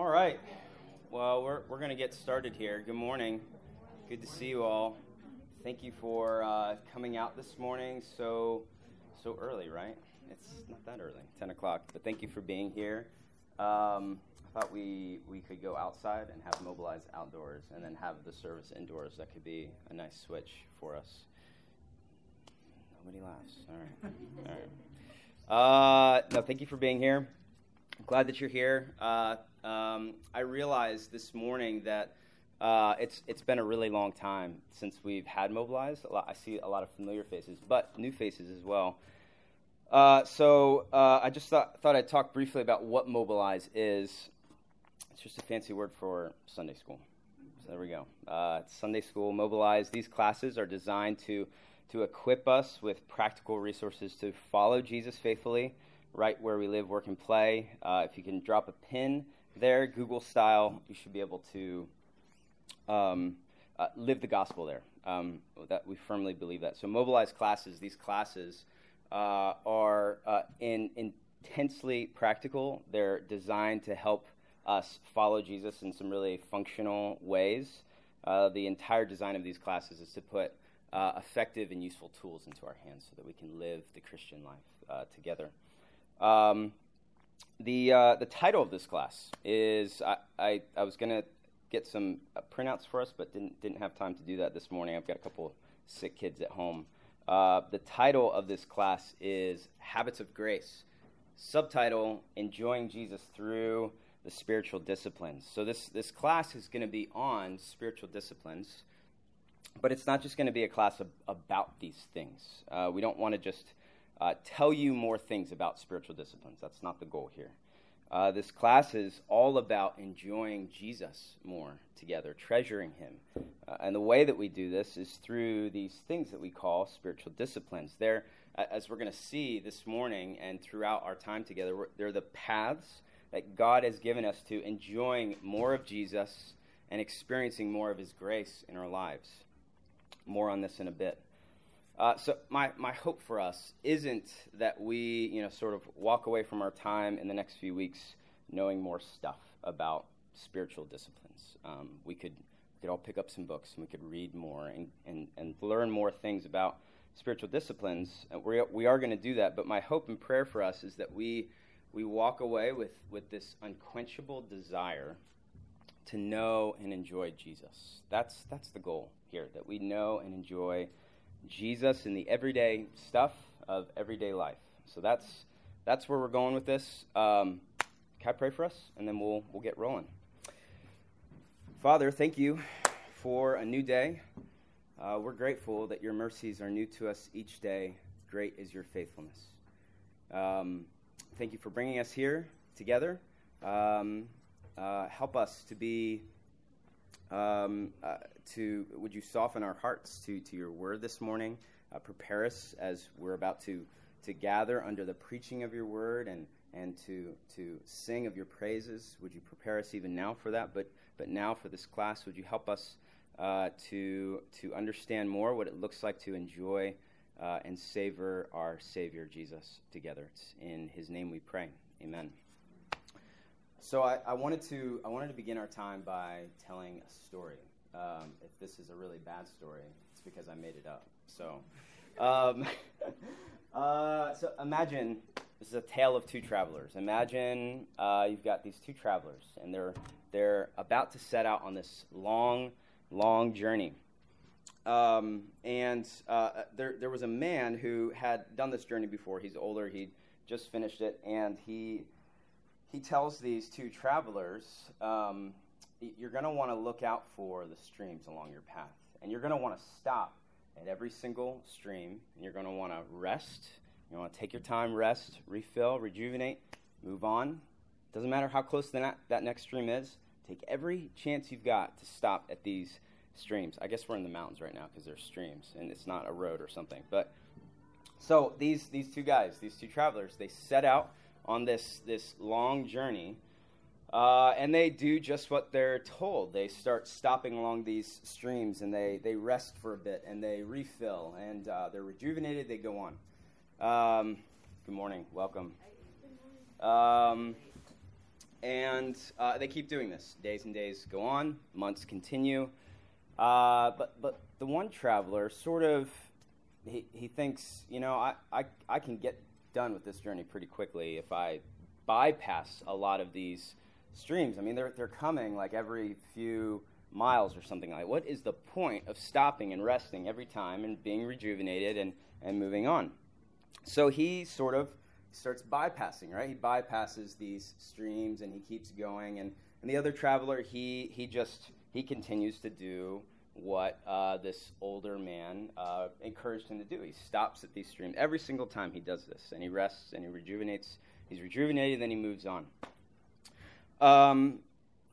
All right. Well, we're, we're going to get started here. Good morning. Good to see you all. Thank you for uh, coming out this morning so so early, right? It's not that early, 10 o'clock. But thank you for being here. Um, I thought we, we could go outside and have mobilized outdoors and then have the service indoors. That could be a nice switch for us. Nobody laughs. All right. All right. Uh, no, thank you for being here. Glad that you're here. Uh, um, I realized this morning that uh, it's it's been a really long time since we've had mobilized. Lot, I see a lot of familiar faces, but new faces as well. Uh, so uh, I just thought, thought I'd talk briefly about what mobilize is. It's just a fancy word for Sunday school. So there we go. Uh, Sunday school mobilize. These classes are designed to to equip us with practical resources to follow Jesus faithfully right where we live, work, and play. Uh, if you can drop a pin there, Google style, you should be able to um, uh, live the gospel there. Um, that we firmly believe that. So, mobilized classes, these classes uh, are uh, in, intensely practical. They're designed to help us follow Jesus in some really functional ways. Uh, the entire design of these classes is to put uh, effective and useful tools into our hands so that we can live the Christian life together. Um, the, uh, the title of this class is I, I, I was to get some uh, printouts for us, but didn't, didn't have time to do that this morning. I've got a couple sick kids at home. Uh, the title of this class is Habits of Grace. Subtitle Enjoying Jesus Through the Spiritual Disciplines. So, this, this class is going to be on spiritual disciplines, but it's not just going to be a class of, about these things. Uh, we don't want to just uh, tell you more things about spiritual disciplines. That's not the goal here. Uh, this class is all about enjoying Jesus more together, treasuring Him. Uh, and the way that we do this is through these things that we call spiritual disciplines. They're, as we're going to see this morning and throughout our time together, they're the paths that God has given us to enjoying more of Jesus and experiencing more of His grace in our lives. More on this in a bit. Uh, so my, my hope for us isn't that we you know sort of walk away from our time in the next few weeks knowing more stuff about spiritual disciplines. Um, we could we could all pick up some books and we could read more and, and, and learn more things about spiritual disciplines. Uh, we, we are going to do that, but my hope and prayer for us is that we we walk away with, with this unquenchable desire to know and enjoy Jesus. That's that's the goal here, that we know and enjoy Jesus in the everyday stuff of everyday life. So that's that's where we're going with this. Um, can I pray for us, and then we'll we'll get rolling. Father, thank you for a new day. Uh, we're grateful that your mercies are new to us each day. Great is your faithfulness. Um, thank you for bringing us here together. Um, uh, help us to be um, uh, to would you soften our hearts to, to your word this morning? Uh, prepare us as we're about to, to gather under the preaching of your word and, and to, to sing of your praises. Would you prepare us even now for that? But, but now for this class, would you help us uh, to, to understand more what it looks like to enjoy uh, and savor our Savior Jesus together? It's in his name we pray. Amen. So I, I, wanted to I wanted to begin our time by telling a story. Um, if this is a really bad story, it's because I made it up. So, um, uh, so imagine this is a tale of two travelers. Imagine uh, you've got these two travelers, and they're they're about to set out on this long, long journey. Um, and uh, there there was a man who had done this journey before. He's older. He just finished it, and he he tells these two travelers, um, you're going to want to look out for the streams along your path. And you're going to want to stop at every single stream. And you're going to want to rest. You want to take your time, rest, refill, rejuvenate, move on. Doesn't matter how close that, that next stream is. Take every chance you've got to stop at these streams. I guess we're in the mountains right now because there's streams and it's not a road or something. But so these these two guys, these two travelers, they set out on this, this long journey. Uh, and they do just what they're told. They start stopping along these streams and they, they rest for a bit and they refill and uh, they're rejuvenated. They go on. Um, good morning. Welcome. Um, and uh, they keep doing this. Days and days go on, months continue. Uh, but, but the one traveler sort of, he, he thinks, you know, I, I, I can get done with this journey pretty quickly if I bypass a lot of these streams. I mean, they're, they're coming like every few miles or something like. What is the point of stopping and resting every time and being rejuvenated and, and moving on? So he sort of starts bypassing, right? He bypasses these streams and he keeps going. And, and the other traveler, he, he just, he continues to do what uh, this older man uh, encouraged him to do. He stops at these streams every single time he does this, and he rests and he rejuvenates. He's rejuvenated, then he moves on. Um,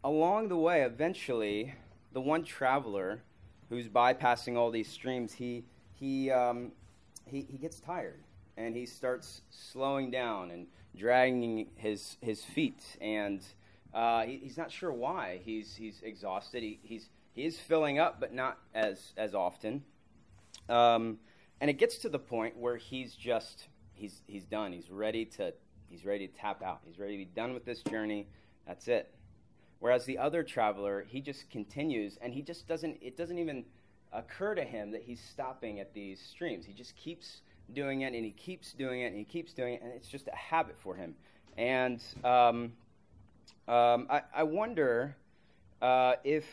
along the way, eventually, the one traveler who's bypassing all these streams, he, he, um, he, he gets tired and he starts slowing down and dragging his, his feet. And uh, he, he's not sure why. He's, he's exhausted. He, he's, he is filling up, but not as, as often. Um, and it gets to the point where he's just, he's, he's done. He's ready, to, he's ready to tap out. He's ready to be done with this journey. That's it. Whereas the other traveler, he just continues and he just doesn't, it doesn't even occur to him that he's stopping at these streams. He just keeps doing it and he keeps doing it and he keeps doing it, and it's just a habit for him. And um, um, I, I, wonder uh, if,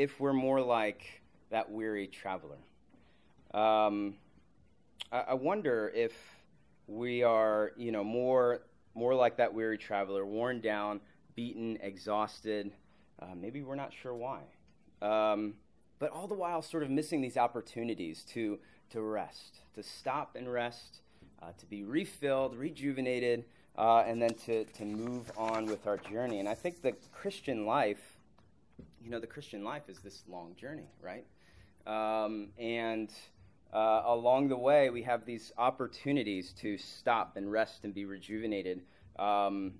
if we're more like that weary traveler. Um, I, I wonder if we are, you know, more, more like that weary traveler, worn down, beaten, exhausted. Uh, maybe we're not sure why. Um, but all the while, sort of missing these opportunities to, to rest, to stop and rest, uh, to be refilled, rejuvenated, uh, and then to, to move on with our journey. And I think the Christian life, you know, the Christian life is this long journey, right? Um, and uh, along the way, we have these opportunities to stop and rest and be rejuvenated. Um,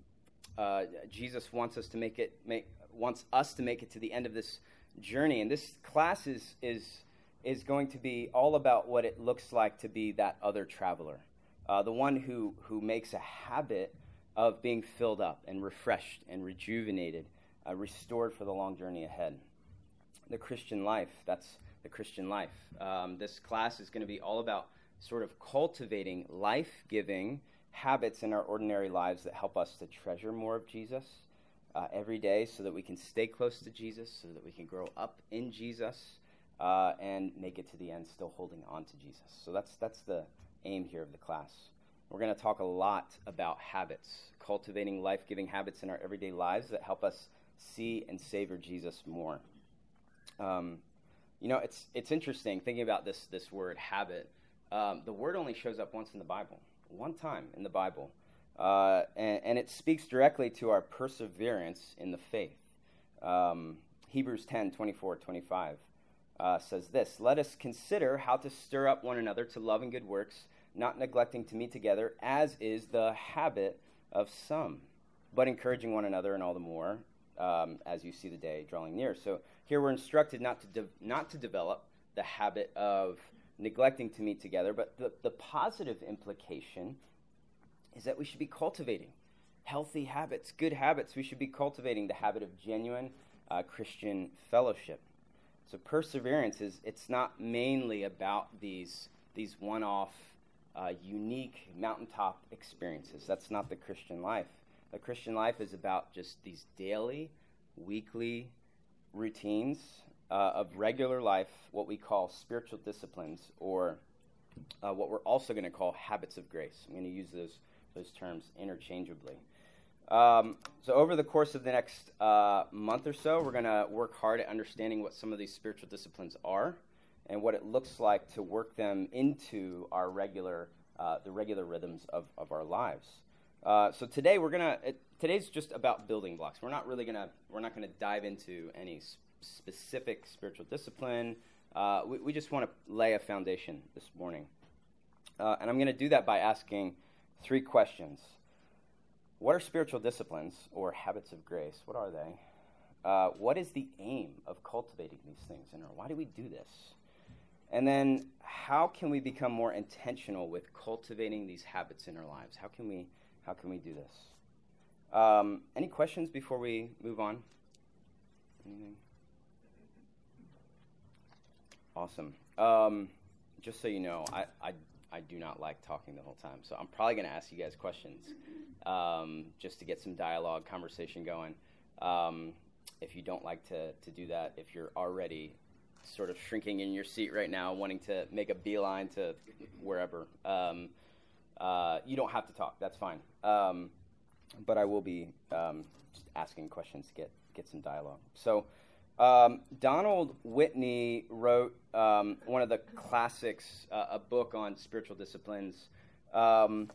uh, Jesus wants us to make it make wants us to make it to the end of this journey, and this class is is is going to be all about what it looks like to be that other traveler, uh, the one who, who makes a habit of being filled up and refreshed and rejuvenated, uh, restored for the long journey ahead. The Christian life, that's the Christian life. Um, this class is going to be all about sort of cultivating life giving habits in our ordinary lives that help us to treasure more of Jesus. Uh, every day, so that we can stay close to Jesus, so that we can grow up in Jesus, uh, and make it to the end still holding on to Jesus. So that's, that's the aim here of the class. We're going to talk a lot about habits, cultivating life giving habits in our everyday lives that help us see and savor Jesus more. Um, you know, it's, it's interesting thinking about this, this word habit. Um, the word only shows up once in the Bible, one time in the Bible. Uh, and, and, it speaks directly to our perseverance in the faith. Um, Hebrews 10 24, 25 uh, says this Let us consider how to stir up one another to love and good works, not neglecting to meet together, as is the habit of some, but encouraging one another, and all the more um, as you see the day drawing near. So here we're instructed not to, de- not to develop the habit of neglecting to meet together, but the, the positive implication is that we should be cultivating healthy habits, good habits. We should be cultivating the habit of genuine uh, Christian fellowship. So perseverance is it's not mainly about these these one-off, uh, unique mountaintop experiences. That's not the Christian life. The Christian life is about just these daily, weekly routines uh, of regular life, what we call spiritual disciplines, or uh, what we're also going to call habits of grace. I'm going to use those those terms interchangeably. Um, so, over the course of the next uh, month or so, we're going to work hard at understanding what some of these spiritual disciplines are and what it looks like to work them into our regular, uh, the regular rhythms of, of our lives. Uh, so today we're gonna. It, today's just about building blocks. We're not really gonna. We're not gonna dive into any sp- specific spiritual discipline. Uh, we, we, just want to lay a foundation this morning, uh, and I'm to do that by asking three questions. What are spiritual disciplines or habits of grace? What are they? Uh, what is the aim of cultivating these things in our? Why do we do this? And then, how can we become more intentional with cultivating these habits in our lives? How can we, how can we do this? Um, any questions before we move on? Anything? Awesome. Um, just so you know, I, I, I do not like talking the whole time, so I'm probably going to ask you guys questions um, just to get some dialogue, conversation going. Um, if you don't like to, to do that, if you're already sort of shrinking in your seat right now, wanting to make a beeline to wherever, um, uh, you don't have to talk. That's fine. Um, but I will be um, just asking questions to get, get some dialogue. So, um, Donald Whitney wrote um, one of the classics, uh, a book on spiritual disciplines. Um,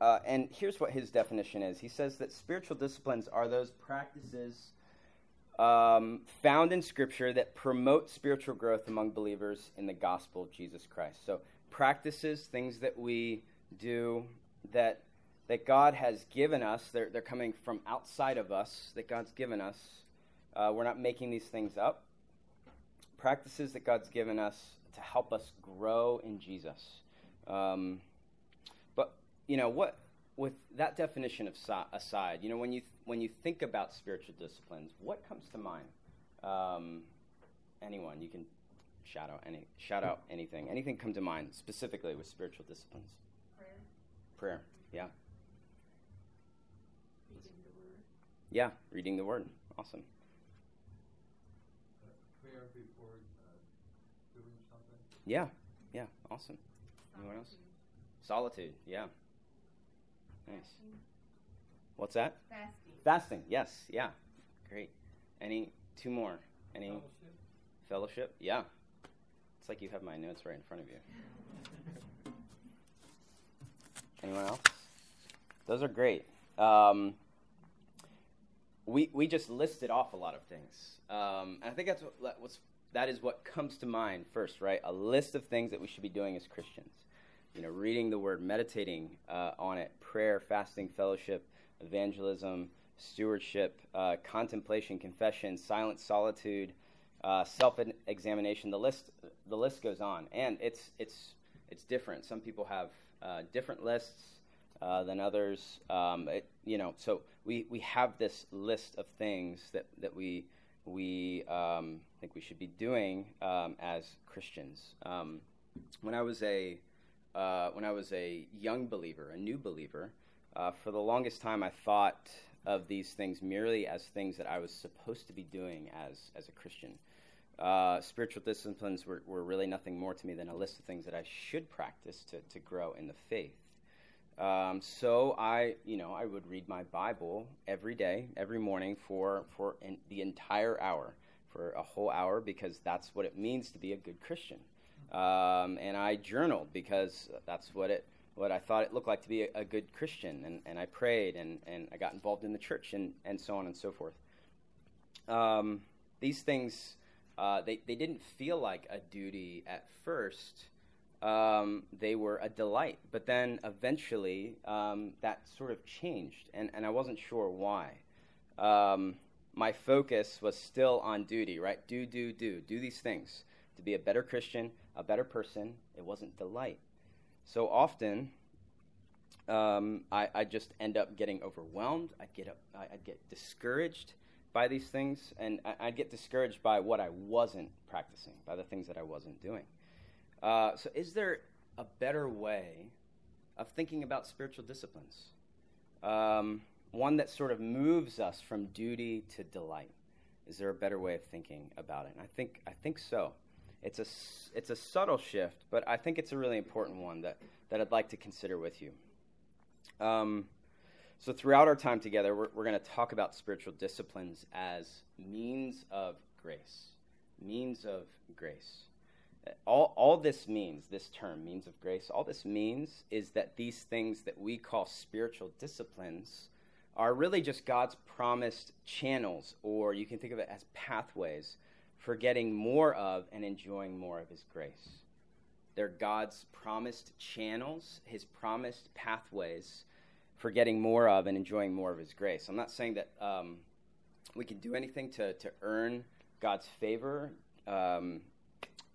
uh, and here's what his definition is he says that spiritual disciplines are those practices um, found in Scripture that promote spiritual growth among believers in the gospel of Jesus Christ. So, practices, things that we do that, that God has given us, they're, they're coming from outside of us, that God's given us. Uh, we're not making these things up. Practices that God's given us to help us grow in Jesus. Um, but, you know, what with that definition of si- aside, you know, when you th- when you think about spiritual disciplines, what comes to mind? Um, anyone, you can shout out any shout out anything. Anything come to mind specifically with spiritual disciplines? Prayer. Prayer, yeah, Reading the word. yeah, reading the word, awesome. prayer before uh, doing something. Yeah, yeah, awesome. Anyone else? Solitude, yeah, nice. Fasting. What's that? Fasting. Fasting, yes, yeah, great. Any two more? Any Fellowship. fellowship? Yeah. It's like you have my notes right in front of you. Anyone else? Those are great. Um, we we just listed off a lot of things, um, and I think that's what what's that is what comes to mind first, right? A list of things that we should be doing as Christians. You know, reading the Word, meditating uh, on it, prayer, fasting, fellowship, evangelism, stewardship, uh, contemplation, confession, silent solitude, uh, self-examination. The list the list goes on, and it's it's it's different. Some people have uh, different lists uh, than others. Um, it, you know, so we, we have this list of things that, that we we um, think we should be doing um, as Christians. Um, when I was a uh, when I was a young believer, a new believer, uh, for the longest time I thought of these things merely as things that I was supposed to be doing as as a Christian. Uh, spiritual disciplines were, were really nothing more to me than a list of things that I should practice to, to grow in the faith. Um, so I, you know, I would read my Bible every day, every morning for for the entire hour, for a whole hour, because that's what it means to be a good Christian. Um, and I journaled because that's what it what I thought it looked like to be a, a good Christian, and, and I prayed and, and I got involved in the church and, and so on and so forth. Um, these things uh, they, they didn't feel like a duty at first. Um, they were a delight. But then eventually um, that sort of changed, and, and I wasn't sure why. Um, my focus was still on duty, right? Do, do, do. Do these things to be a better Christian, a better person. It wasn't delight. So often, um, I, I just end up getting overwhelmed. I'd get, up, I'd get discouraged by these things, and I, I'd get discouraged by what I wasn't practicing, by the things that I wasn't doing. Uh, so, is there a better way of thinking about spiritual disciplines? Um, one that sort of moves us from duty to delight. Is there a better way of thinking about it? And I think I think so. It's a it's a subtle shift, but I think it's a really important one that that I'd like to consider with you. Um, so, throughout our time together, we're, we're going to talk about spiritual disciplines as means of grace. Means of grace. All, all this means, this term, means of grace, all this means is that these things that we call spiritual disciplines are really just God's promised channels, or you can think of it as pathways for getting more of and enjoying more of His grace. They're God's promised channels, His promised pathways for getting more of and enjoying more of His grace. I'm not saying that um, we can do anything to, to earn God's favor. Um,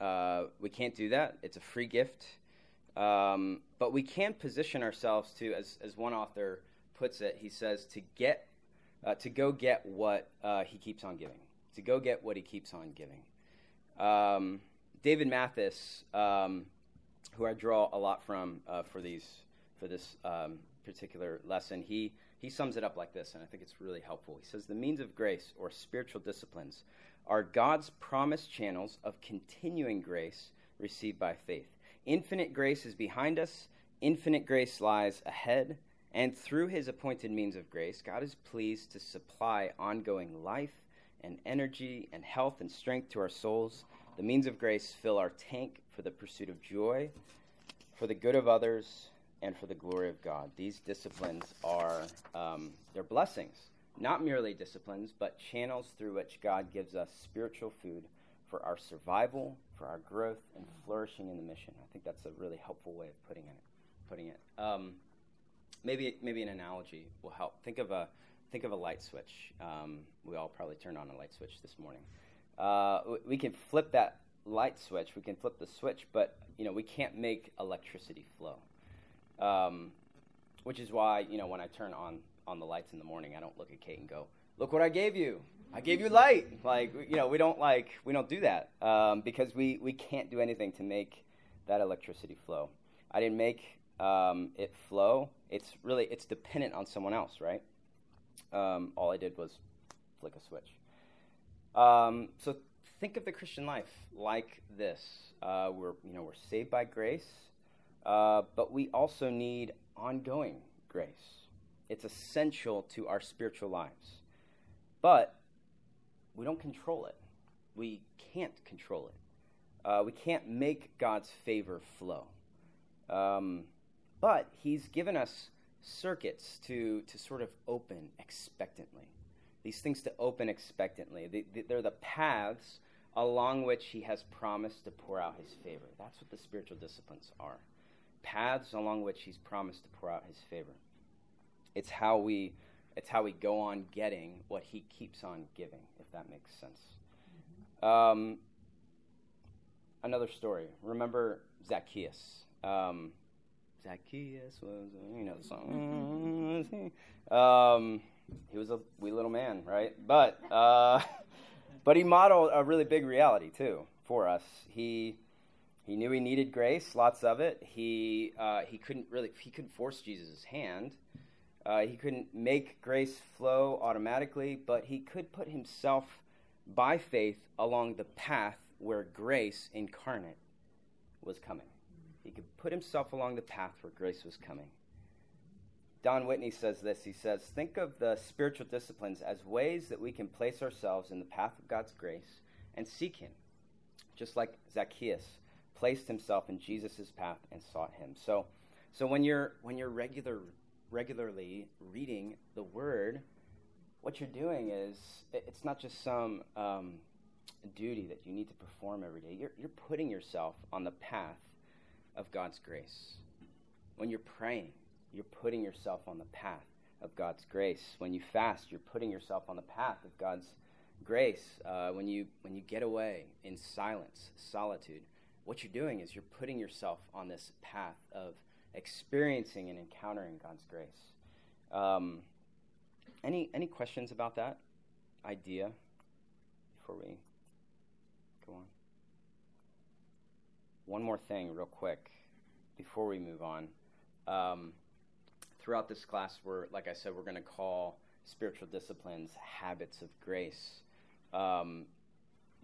uh, we can't do that. It's a free gift. Um, but we can position ourselves to, as, as one author puts it, he says, to get, uh, to go get what uh, he keeps on giving. To go get what he keeps on giving. Um, David Mathis, um, who I draw a lot from uh, for these for this um, particular lesson, he he sums it up like this, and I think it's really helpful. He says the means of grace or spiritual disciplines are God's promised channels of continuing grace received by faith. Infinite grace is behind us, infinite grace lies ahead, and through his appointed means of grace, God is pleased to supply ongoing life and energy and health and strength to our souls. The means of grace fill our tank for the pursuit of joy, for the good of others, and for the glory of God. These disciplines are um, they're blessings, not merely disciplines, but channels through which God gives us spiritual food for our survival, for our growth, and flourishing in the mission. I think that's a really helpful way of putting it. Putting it. Um, maybe maybe an analogy will help. Think of a think of a light switch. Um, we all probably turned on a light switch this morning. Uh, we can flip that light switch. We can flip the switch, but you know we can't make electricity flow. Um, which is why you know when I turn on on the lights in the morning, I don't look at Kate and go, "Look what I gave you! I gave you light." Like you know we don't like we don't do that um, because we we can't do anything to make that electricity flow. I didn't make um, it flow. It's really it's dependent on someone else, right? Um, all I did was flick a switch. Um, so think of the Christian life like this. Uh, we're you know we're saved by grace, uh, but we also need ongoing grace. It's essential to our spiritual lives, but we don't control it. We can't control it. Uh, we can't make God's favor flow. Um, but He's given us circuits to, to sort of open expectantly. These things to open expectantly. They, they're the paths along which He has promised to pour out His favor. That's what the spiritual disciplines are paths along which He's promised to pour out His favor. It's how we, it's how we go on getting what He keeps on giving, if that makes sense. Mm-hmm. Um, another story. Remember Zacchaeus. Um, Zacchaeus was, you know the song. Um, he was a wee little man, right? But uh, but he modeled a really big reality too for us. He he knew he needed grace, lots of it. He uh, he couldn't really he couldn't force Jesus' hand. Uh, he couldn't make grace flow automatically, but he could put himself by faith along the path where grace incarnate was coming. He could put himself along the path where grace was coming. Don Whitney says this. He says, Think of the spiritual disciplines as ways that we can place ourselves in the path of God's grace and seek Him, just like Zacchaeus placed himself in Jesus' path and sought Him. So, so when you're when you're regular regularly reading the Word, what you're doing is it's not just some um, duty that you need to perform every day. You're, you're putting yourself on the path of God's grace. When you're praying, you're putting yourself on the path of God's grace. When you fast, you're putting yourself on the path of God's grace. Uh, when you when you get away in silence, solitude, what you're doing is you're putting yourself on this path of experiencing and encountering God's grace. Um, any any questions about that idea before we go on? one more thing, real quick, before we move on. Um, throughout this class, we're like I said, we're going to call spiritual disciplines habits of grace. Um,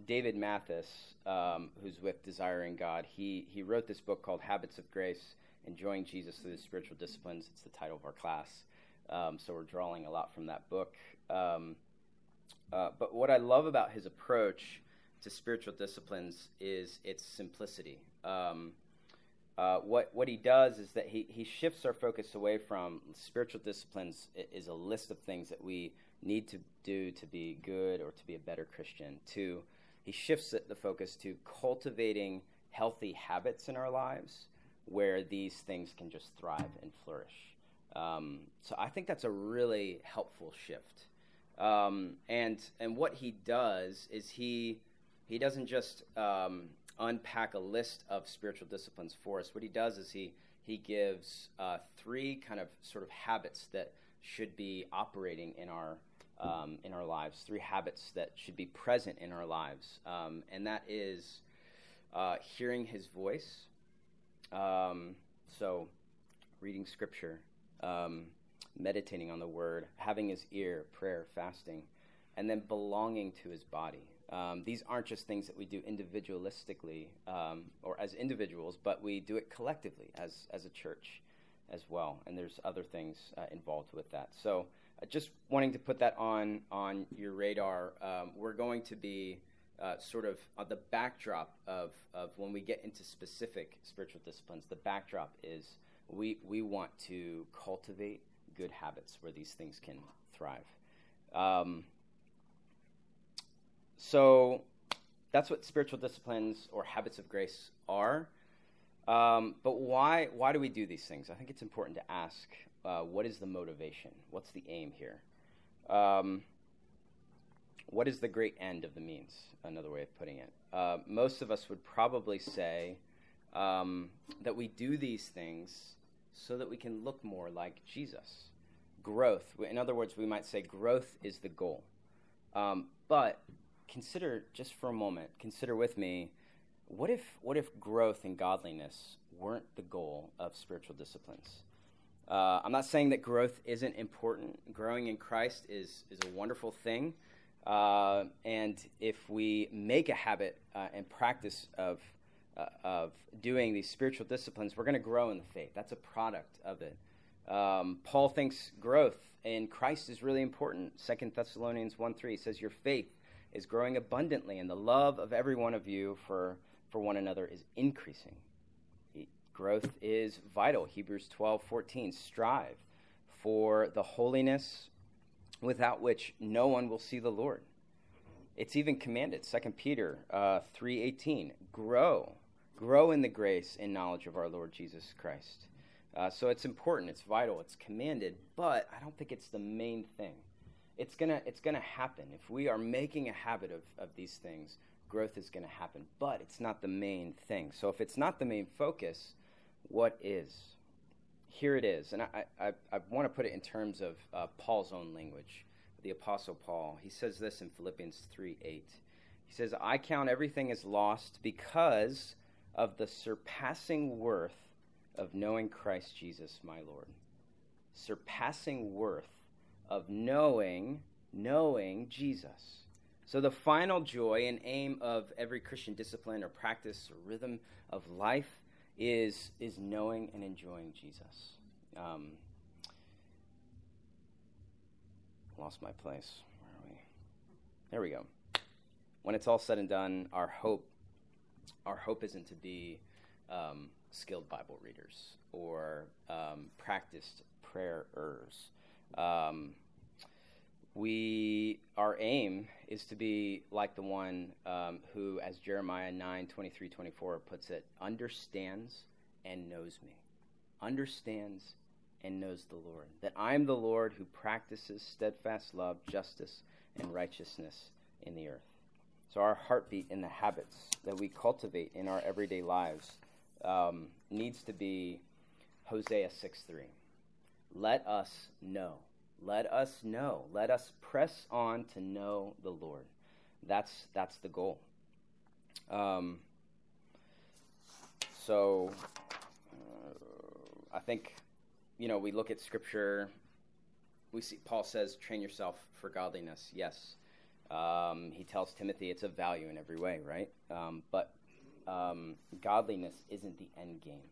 David Mathis, um, who's with Desiring God, he he wrote this book called Habits of Grace: Enjoying Jesus Through the Spiritual Disciplines. It's the title of our class. Um, so we're drawing a lot from that book. Um, uh, but what I love about his approach to spiritual disciplines is its simplicity. Um, uh, what what he does is that he, he shifts our focus away from spiritual disciplines is a list of things that we need to do to be good or to be a better Christian. To he shifts the focus to cultivating healthy habits in our lives where these things can just thrive and flourish. Um, so I think that's a really helpful shift. Um, and and what he does is he he doesn't just um, unpack a list of spiritual disciplines for us. What he does is he he gives uh, three kind of sort of habits that should be operating in our um, in our lives, three habits that should be present in our lives, um, and that is uh, hearing His voice. Um, so, reading Scripture, um, meditating on the Word, having His ear, prayer, fasting, and then belonging to His body. Um, these aren't just things that we do individualistically um, or as individuals, but we do it collectively as, as a church as well. And there's other things uh, involved with that. So, just wanting to put that on on your radar. Um, we're going to be uh, sort of on the backdrop of, of when we get into specific spiritual disciplines. The backdrop is we we want to cultivate good habits where these things can thrive. Um, so that's what spiritual disciplines or habits of grace are. Um, but why why do we do these things? I think it's important to ask uh, what is the motivation? What's the aim here? Um, what is the great end of the means? Another way of putting it. Uh, most of us would probably say um, that we do these things so that we can look more like Jesus. Growth, in other words, we might say growth is the goal. Um, but consider just for a moment, consider with me, what if what if growth and godliness weren't the goal of spiritual disciplines? Uh, I'm not saying that growth isn't important. Growing in Christ is is a wonderful thing, uh, and if we make a habit uh, and practice of uh, of doing these spiritual disciplines, we're going to grow in the faith. That's a product of it. Um, Paul thinks growth in Christ is really important. Second Thessalonians 1 3 says, Your faith is growing abundantly, and the love of every one of you for, for one another is increasing. Growth is vital. Hebrews 12 14. Strive for the holiness without which no one will see the Lord. It's even commanded. 2 Peter uh, 3.18, grow. Grow in the grace and knowledge of our Lord Jesus Christ. Uh, so it's important, it's vital, it's commanded, but I don't think it's the main thing it's gonna it's gonna happen if we are making a habit of, of these things growth is to happen but it's not the main thing so if it's not the main focus what is. Here it is. And i, I, I want to put it in terms of uh, paul's own language the apostle paul. He says this in philippians 3 8 he says i count everything as lost because of the surpassing worth of knowing christ jesus my lord. Surpassing worth of knowing, knowing Jesus. So, the final joy and aim of every Christian discipline or practice or rhythm of life is, is knowing and enjoying Jesus. Um, lost my place. Where are we? There we go. When it's all said and done, our hope, our hope isn't to be um, skilled Bible readers or um, practiced prayerers. We our aim is to be like the one um, who, as Jeremiah 9 23 24 puts it, understands and knows me. Understands and knows the Lord. That I am the Lord who practices steadfast love, justice, and righteousness in the earth. So, our heartbeat in the habits that we cultivate in our everyday lives um, needs to be Hosea 6 3. Let us know let us know. Let us press on to know the Lord. That's that's the goal. Um, so uh, I think you know we look at Scripture. We see Paul says, "Train yourself for godliness." Yes, um, he tells Timothy it's a value in every way, right? Um, but um, godliness isn't the end game.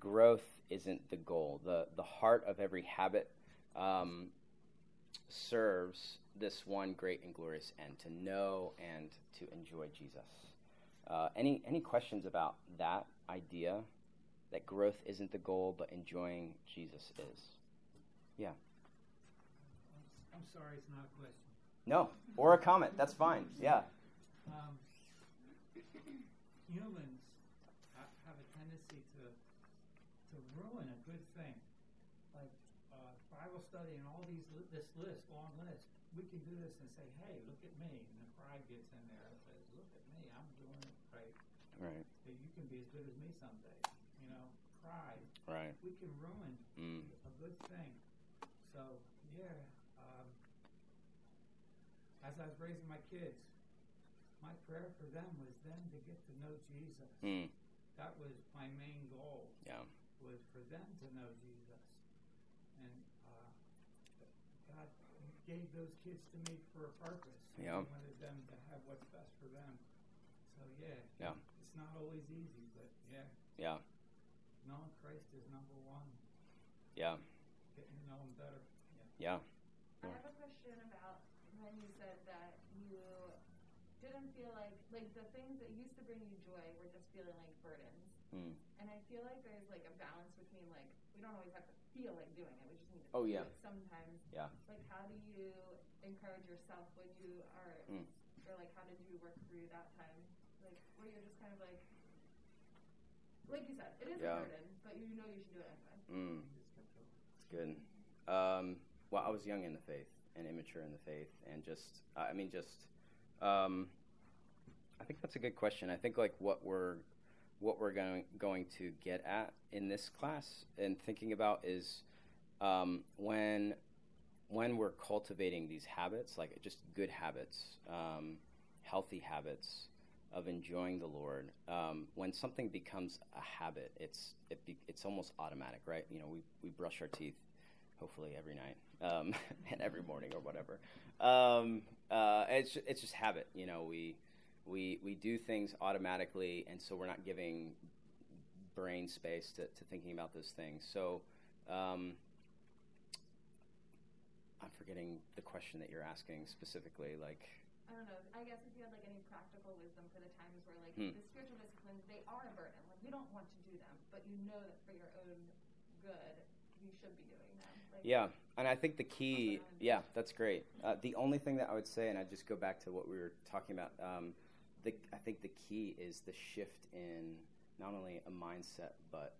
Growth isn't the goal. the The heart of every habit um, serves this one great and glorious end to know and to enjoy Jesus. Uh, any any questions about that idea that growth isn't the goal, but enjoying Jesus is? Yeah. I'm sorry, it's not a question. No, or a comment. That's fine. Yeah. Um, humans have a tendency to to ruin a good thing. Bible study and all these this list, long list, we can do this and say, "Hey, look at me," and the pride gets in there and says, "Look at me, I'm doing it right." Right. That you can be as good as me someday. You know, pride. Right. We can ruin mm. a good thing. So yeah, um, as I was raising my kids, my prayer for them was them to get to know Jesus. Mm. That was my main goal. Yeah. Was for them to know Jesus, and uh, God gave those kids to me for a purpose. Yeah. He wanted them to have what's best for them. So yeah. Yeah. It's not always easy, but yeah, Yeah. knowing Christ is number one. Yeah. Getting to know Him better. Yeah. Yeah. I have a question about when you said that you didn't feel like like the things that used to bring you joy were just feeling like burdens. Mm. And I feel like there's like a balance between like we don't always have to feel like doing it. We just need to Oh, yeah. sometimes. Yeah. Like how do you encourage yourself when you are Mm. or like how did you work through that time? Like where you're just kind of like like you said, it is Yeah. a burden, but you know you should do it anyway. Mm. It's good. Um, well, I was young in the faith and immature in the faith, and just, I mean, just, um, I think that's a good question. I think like what we're, what we're going going to get at in this class and thinking about is um, when, when we're cultivating these habits, like just good habits, um, healthy habits of enjoying the Lord. Um, when something becomes a habit, it's it be, it's almost automatic, right? You know, we we brush our teeth, hopefully every night um, and every morning or whatever. Um, uh, it's it's just habit. You know, we we we do things automatically, and so we're not giving brain space to, to thinking about those things. So. Um, I'm forgetting the question that you're asking specifically. Like, I don't know. I guess if you had like any practical wisdom for the times where like Hmm. the spiritual disciplines they are a burden. Like we don't want to do them, but you know that for your own good, you should be doing them. Like, Yeah, and I think the key, Up and down. yeah, that's great. Uh, the only thing that I would say, and I just go back to what we were talking about, um, the, I think the key is the shift in not only a mindset but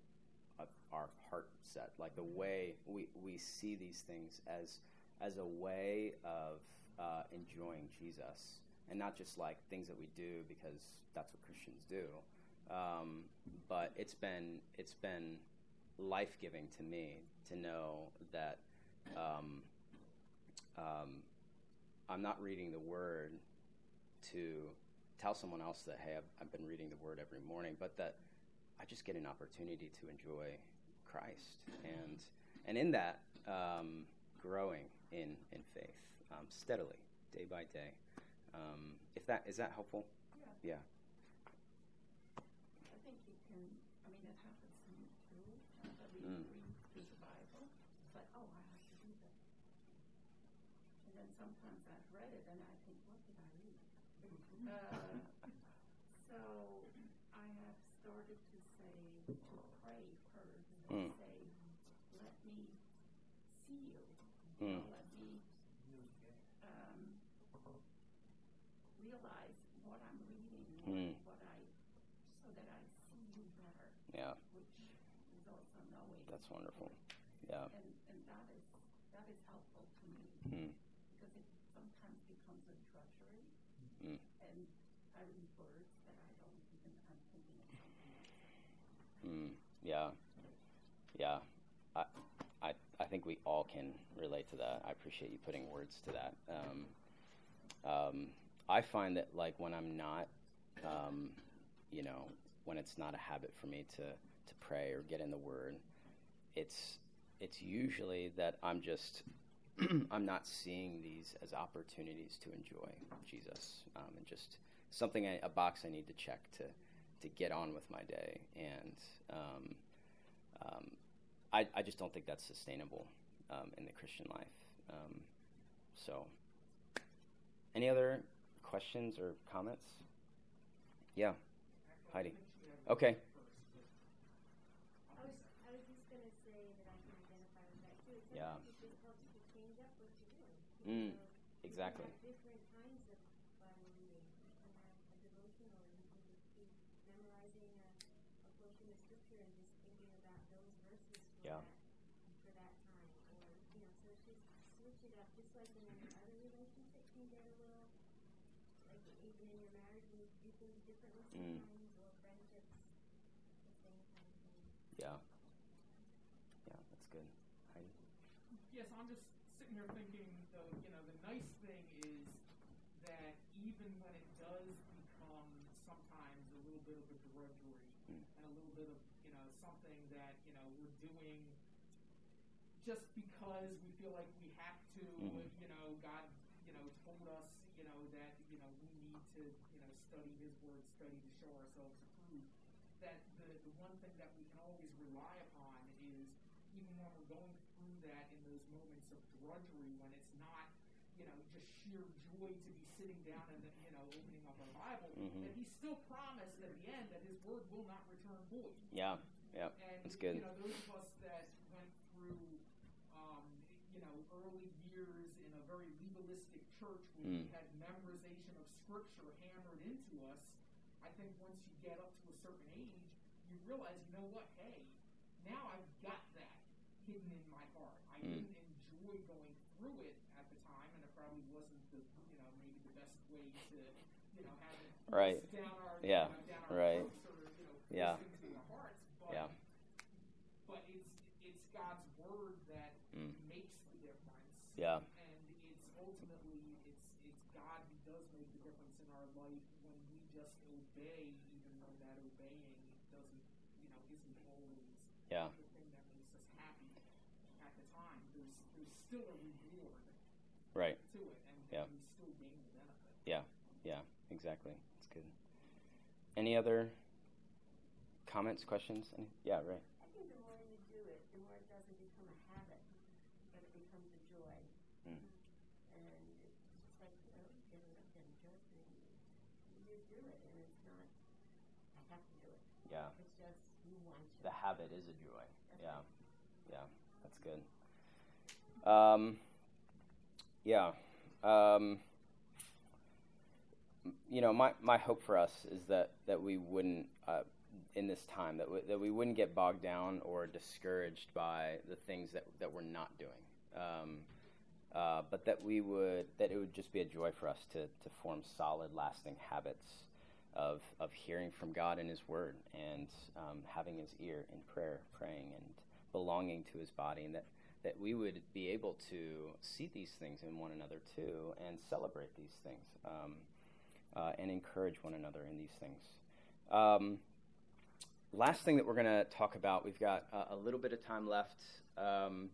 a, our heart set, like the way we, we see these things as as a way of uh, enjoying Jesus, and not just like things that we do because that's what Christians do. Um, but it's been it's been life giving to me to know that um, um, I'm not reading the Word to tell someone else that hey I've, I've been reading the Word every morning, but that I just get an opportunity to enjoy Christ and and in that um, growing in in faith um, steadily day by day. Um, if that is that helpful? Yeah. Yeah. I think you can, I mean, it happens to me too. Not that we Mm. read through the Bible. It's like, oh, I have to do that. And then sometimes I've read it and I think, what did I read? Uh, so I have started to say, to pray first and Mm. say, let me see you. Mm. Or Let me um, realize what I'm reading, what, Mm. what I, so that I see you better, Yeah, which is also knowing. That's wonderful. Yeah. And, and that is, that is helpful to me, Mm. because it sometimes becomes a drudgery, Mm. and I read words that I don't even, I'm thinking of something else. Mm, yeah, yeah. I, I, I think we all can relate to that. I appreciate you putting words to that. Um, um, I find that like when I'm not, um, you know, when it's not a habit for me to to pray or get in the Word, it's it's usually that I'm just I'm not seeing these as opportunities to enjoy Jesus um, and just something I, a box I need to check to to get on with my day and um, um, I, I just don't think that's sustainable um, in the Christian life. Um, so, any other questions or comments? Yeah, Heidi. Okay. I was, I was just gonna say that I can identify with that too. Yeah. Sometimes it just helps to change up what you're doing. You Mm, know, you exactly. can have different kinds of Bible reading. You can have a devotional, or can just a, a portion of scripture and just thinking about those verses Yeah. that, for that time. Or, you know, so it's just switch it up, just like in any other relationship can get a little, like even in your marriage, when you do things differently Mm. sometimes, or friendships, the same kind of thing. Yeah. Yeah, that's good. Heidi. Yes, I'm just sitting there thinking, though, you know, the nice thing is that even when it does become sometimes a little bit of a drudgery Mm. and a little bit of, you know, something that, you know, we're doing just because we feel like we have to, Mhm. you know, God, you know, told us, you know, that, you know, we need to, you know, study His Word, study to show ourselves approved. That the, the one thing that we can always rely upon is even when we're going through that in those moments of drudgery, when it's not, you know, just sheer joy to be sitting down and, you know, opening up our Bible, Mhm. that He still promised at the end that His Word will not return void. Yeah, yeah, And that's good. you know, those of us that went through, um, you know, early years in a very legalistic church where we Mm. had memorization of scripture hammered into us, I think once you get up to a certain age, you realize, you know what? Hey, now I've got hidden in my heart. I Mm. didn't enjoy going through it at the time, and it probably wasn't the, you know, maybe the best way to, you know, have it Right. down our, Yeah, you know, down our right. or, you know, Yeah. our hearts. But Yeah. but it's it's God's word that Mm. makes the difference. Yeah. And it's ultimately it's it's God who does make the difference in our life when we just obey, even though that obeying doesn't you know isn't always Yeah. the thing that makes us happy at the time. There's there's still a reward Right. to it, and Yeah. we still gain the benefit. Yeah, yeah, exactly. That's good. Any other comments, questions? Any? Yeah, right. I think the more you do it, the more it doesn't become a habit, but it becomes a joy. Mm. And it's just like, you know, getting up and dressing. You do it, and it's not, I have to do it. Yeah. It's just, you want to. The habit is a joy. That's Yeah, right. Um, yeah. Um, you know, my, my hope for us is that, that we wouldn't, uh, in this time, that, we, that we wouldn't get bogged down or discouraged by the things that, that we're not doing. Um, uh, but that we would, that it would just be a joy for us to, to form solid, lasting habits of, of hearing from God in His Word and um, having His ear in prayer, praying and belonging to His body, and that, that we would be able to see these things in one another too and celebrate these things um, uh, and encourage one another in these things. Um, last thing that we're going to talk about, we've got uh, a little bit of time left. Um,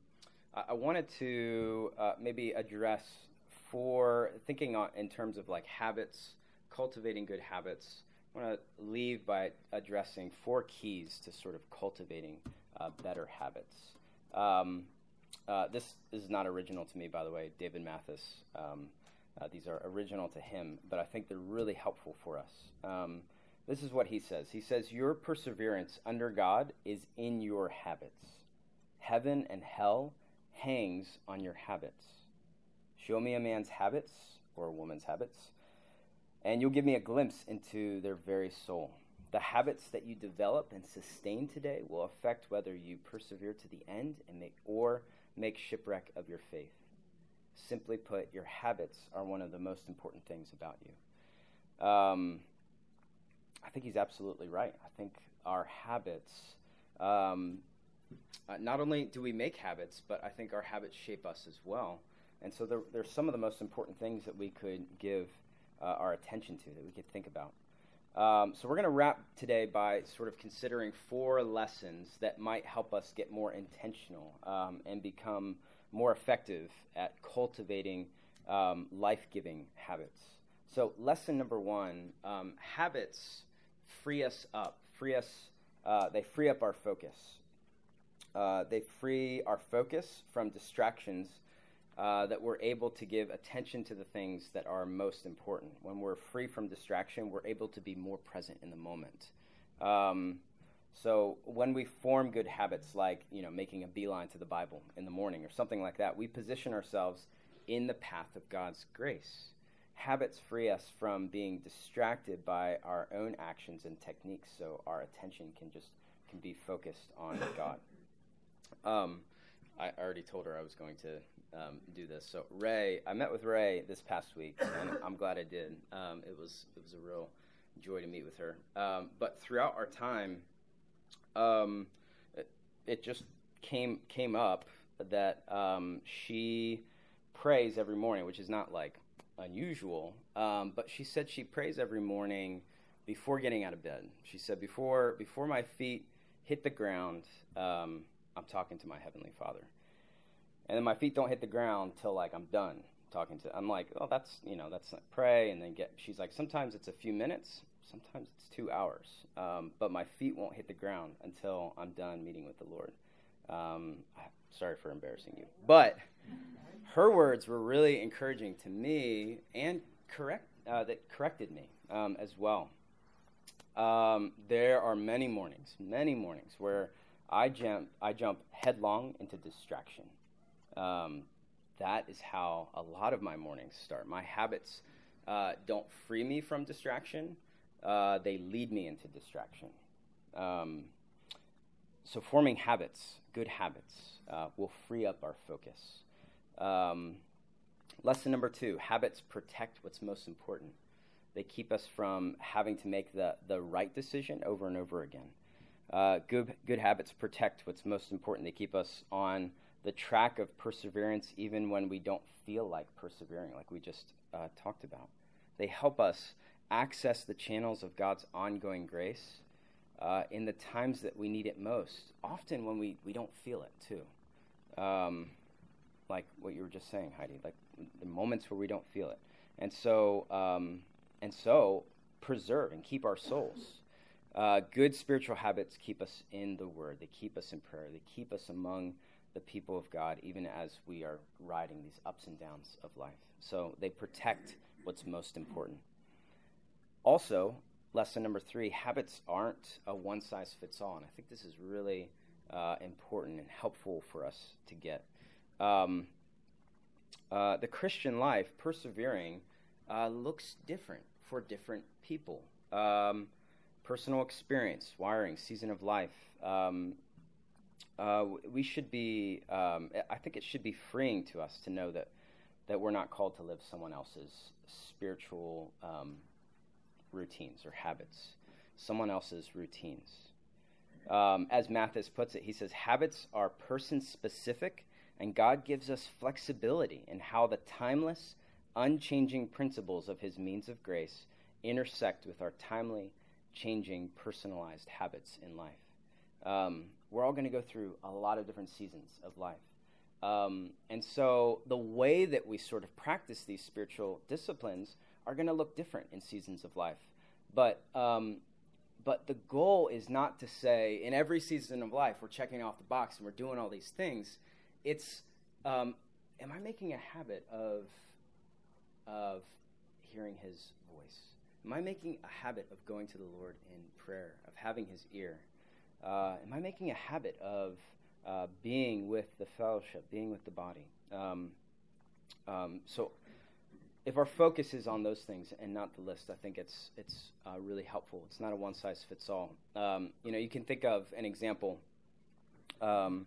I, I wanted to uh, maybe address for thinking on, in terms of like habits, cultivating good habits. I want to leave by addressing four keys to sort of cultivating uh, better habits. Um, uh, this is not original to me, by the way, David Mathis. Um, uh, these are original to him, but I think they're really helpful for us. Um, this is what he says He says, Your perseverance under God is in your habits. Heaven and hell hangs on your habits. Show me a man's habits or a woman's habits, and you'll give me a glimpse into their very soul. The habits that you develop and sustain today will affect whether you persevere to the end and make or make shipwreck of your faith. Simply put, your habits are one of the most important things about you. Um, I think he's absolutely right. I think our habits, um, uh, not only do we make habits, but I think our habits shape us as well. And so there, there's some of the most important things that we could give uh, our attention to, that we could think about. Um, so we're going to wrap today by sort of considering four lessons that might help us get more intentional um, and become more effective at cultivating um, life-giving habits. So lesson number one: um, habits free us up, free us. Uh, they free up our focus. Uh, they free our focus from distractions uh, that we're able to give attention to the things that are most important. When we're free from distraction, we're able to be more present in the moment. Um, so when we form good habits like you know making a beeline to the Bible in the morning or something like that, we position ourselves in the path of God's grace. Habits free us from being distracted by our own actions and techniques, so our attention can just can be focused on God. Um, I already told her I was going to um, do this. So Ray, I met with Ray this past week, and I'm glad I did. Um, it was it was a real joy to meet with her. Um, but throughout our time, um, it, it just came came up that um, she prays every morning, which is not like unusual, um, but she said she prays every morning before getting out of bed. She said, before, before my feet hit the ground, I'm talking to my Heavenly Father. And then my feet don't hit the ground till like I'm done talking to. I'm like, oh, that's you know, that's like pray, and then get. She's like, sometimes it's a few minutes, sometimes it's two hours, um, but my feet won't hit the ground until I'm done meeting with the Lord. Um, sorry for embarrassing you, but her words were really encouraging to me and correct uh, that corrected me um, as well. Um, there are many mornings, many mornings where I jump, I jump headlong into distraction. Um, that is how a lot of my mornings start. My habits uh, don't free me from distraction, uh, they lead me into distraction. Um, so, forming habits, good habits, uh, will free up our focus. Um, lesson number two habits protect what's most important. They keep us from having to make the, the right decision over and over again. Uh, good, good habits protect what's most important. They keep us on the track of perseverance even when we don't feel like persevering, like we just uh, talked about. They help us access the channels of God's ongoing grace uh, in the times that we need it most, often when we, we don't feel it too. Um, like what you were just saying, Heidi, like the moments where we don't feel it. And so, um, and so preserve and keep our souls. Uh, good spiritual habits keep us in the Word. They keep us in prayer. They keep us among the people of God, even as we are riding these ups and downs of life. So they protect what's most important. Also, lesson number three habits aren't a one size fits all. And I think this is really uh, important and helpful for us to get. Um, uh, the Christian life, persevering, uh, looks different for different people. Um, personal experience, wiring, season of life, um, uh, we should be, um, I think it should be freeing to us to know that, that we're not called to live someone else's spiritual um, routines or habits, someone else's routines. Um, as Mathis puts it, he says, habits are person specific, and God gives us flexibility in how the timeless, unchanging principles of his means of grace intersect with our timely, changing, personalized habits in life. Um, we're all going to go through a lot of different seasons of life. Um, and so the way that we sort of practice these spiritual disciplines are going to look different in seasons of life. But, um, but the goal is not to say in every season of life we're checking off the box and we're doing all these things. It's, um, am I making a habit of, of hearing his voice? Am I making a habit of going to the Lord in prayer, of having his ear? Uh, am I making a habit of uh, being with the fellowship, being with the body? Um, um, so, if our focus is on those things and not the list, I think it's it's uh, really helpful. It's not a one size fits all. Um, you know, you can think of an example. Um,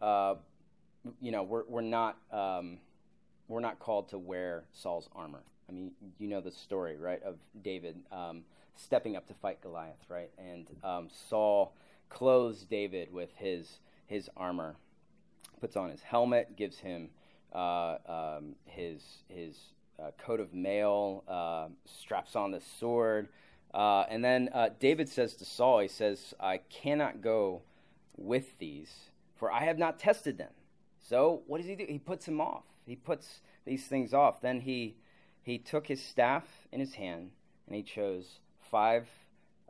uh, you know, we're we're not um, we're not called to wear Saul's armor. I mean, you know the story, right, of David um, stepping up to fight Goliath, right, and Saul clothes David with his his armor, puts on his helmet, gives him uh, um, his his uh, coat of mail, uh, straps on the sword, uh, and then uh, David says to Saul, he says, "I cannot go with these, for I have not tested them." So what does he do? He puts him off. He puts these things off. Then he he took his staff in his hand and he chose five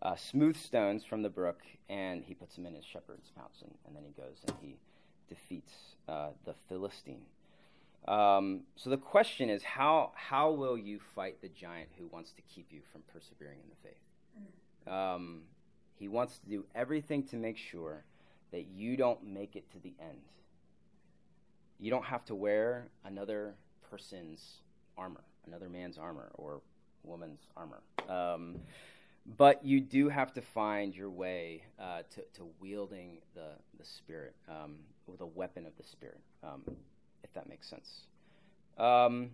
uh, smooth stones from the brook, and he puts them in his shepherd's pouch, and, and then he goes and he defeats uh, the Philistine. Um, so the question is, how how will you fight the giant who wants to keep you from persevering in the faith? Um, he wants to do everything to make sure that you don't make it to the end. You don't have to wear another person's armor, another man's armor, or woman's armor. Um, but you do have to find your way uh, to, to, wielding the, the Spirit um, with a weapon of the Spirit, um, if that makes sense. Um,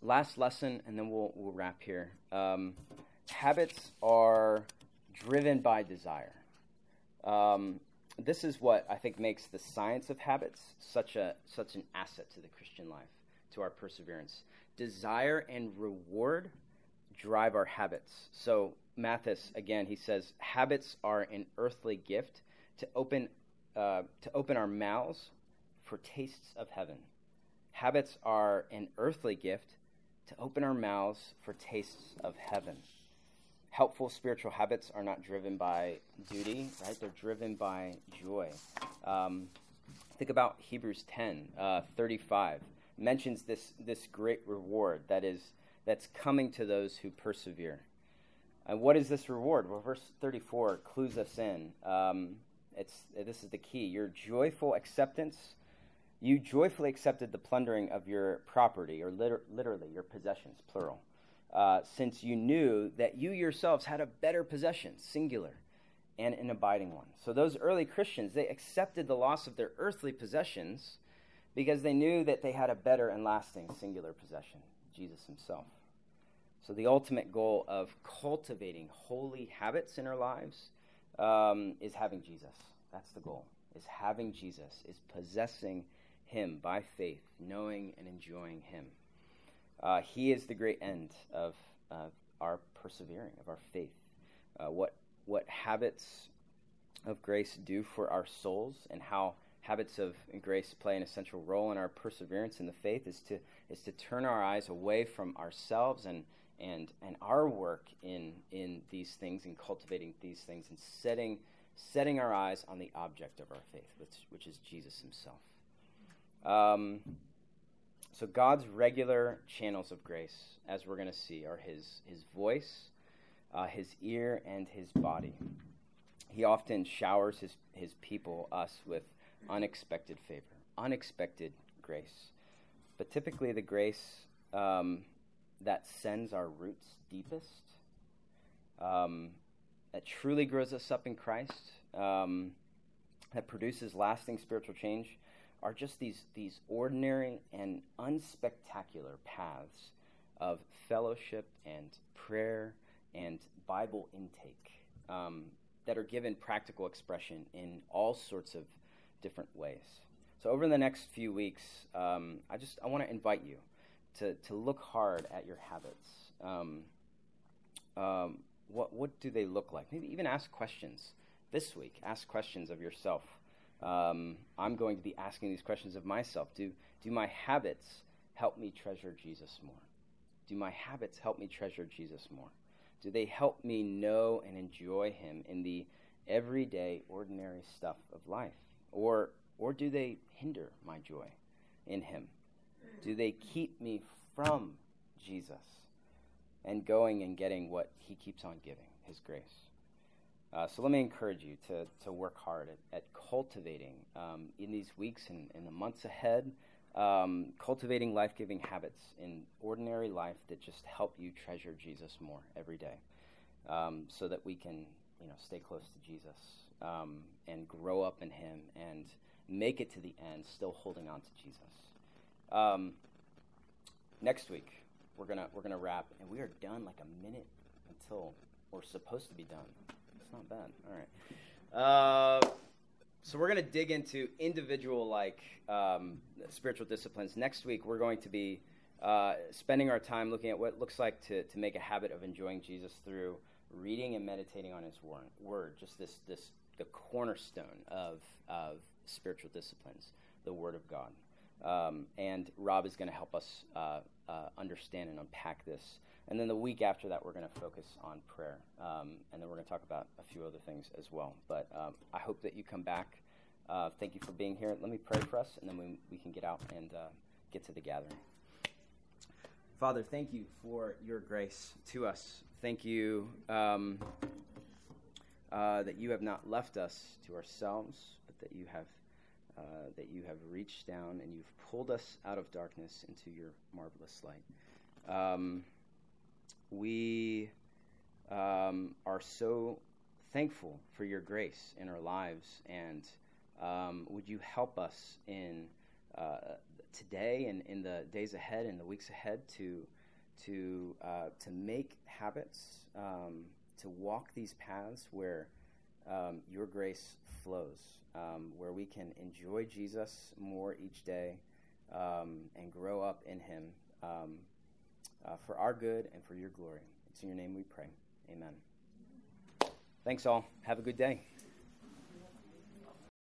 last lesson, and then we'll, we'll wrap here. Um, habits are driven by desire. Um, this is what I think makes the science of habits such, a, such an asset to the Christian life. to our perseverance. Desire and reward drive our habits. So, Mathis, again, he says, habits are an earthly gift to open, uh, to open our mouths for tastes of heaven. Habits are an earthly gift to open our mouths for tastes of heaven. Helpful spiritual habits are not driven by duty, right? They're driven by joy. Um, think about Hebrews 10, uh, 35. mentions this, this great reward that is, that's coming to those who persevere. And what is this reward? Well, verse 34 clues us in. Um, it's, this is the key. Your joyful acceptance you joyfully accepted the plundering of your property, or liter- literally your possessions, plural, uh, since you knew that you yourselves had a better possession, singular, and an abiding one. So those early Christians, they accepted the loss of their earthly possessions because they knew that they had a better and lasting singular possession, Jesus himself. So the ultimate goal of cultivating holy habits in our lives um, is having Jesus. That's the goal. Is having Jesus, is possessing him by faith, knowing and enjoying Him. Uh, he is the great end of uh, our persevering, of our faith. Uh, what, what habits of grace do for our souls and how habits of grace play an essential role in our perseverance in the faith is to, is to turn our eyes away from ourselves and, and, and our work in, in these things and cultivating these things and setting, setting our eyes on the object of our faith, which, which is Jesus himself. Um, so God's regular channels of grace, as we're going to see, are His His voice, uh, His ear, and His body. He often showers His His people, us, with unexpected favor, unexpected grace. But typically, the grace um, that sends our roots deepest, um, that truly grows us up in Christ, um, that produces lasting spiritual change are just these, these ordinary and unspectacular paths of fellowship and prayer and Bible intake um, that are given practical expression in all sorts of different ways. So over the next few weeks, um, I just I want to invite you to, to look hard at your habits. Um, um, what what do they look like? Maybe even ask questions this week. Ask questions of yourself. Um, I'm going to be asking these questions of myself. Do, do my habits help me treasure Jesus more? Do my habits help me treasure Jesus more? Do they help me know and enjoy him in the everyday, ordinary stuff of life? Or, or do they hinder my joy in him? Do they keep me from Jesus and going and getting what he keeps on giving, his grace? Uh, so let me encourage you to, to work hard at, at cultivating um, in these weeks and in the months ahead, um, cultivating life giving habits in ordinary life that just help you treasure Jesus more every day um, so that we can you know, stay close to Jesus um, and grow up in Him and make it to the end still holding on to Jesus. Um, next week, we're to we're gonna wrap, and we are done like a minute until we're supposed to be done It's not bad. All right. Uh, so we're to dig into individual like um, spiritual disciplines. Next week, we're going to be uh, spending our time looking at what it looks like to, to make a habit of enjoying Jesus through reading and meditating on His word. word just this this the cornerstone of of spiritual disciplines, the Word of God. Um, and Rob is going to help us uh, uh, understand and unpack this and then the week after that, we're going to focus on prayer. Um, and then we're going to talk about a few other things as well. But um, I hope that you come back. Uh, thank you for being here. Let me pray for us, and then we, we can get out and uh, get to the gathering. Father, thank you for your grace to us. Thank you um, uh, that you have not left us to ourselves, but that you have uh, that you have reached down and you've pulled us out of darkness into your marvelous light. Um, we um, are so thankful for your grace in our lives. And um, would you help us in uh, today and in the days ahead and the weeks ahead to to uh, to make habits, um, to walk these paths where um, your grace flows, um, where we can enjoy Jesus more each day, um, and grow up in Him um, uh, for our good and for your glory. It's in your name we pray. Amen. Thanks, all. Have a good day.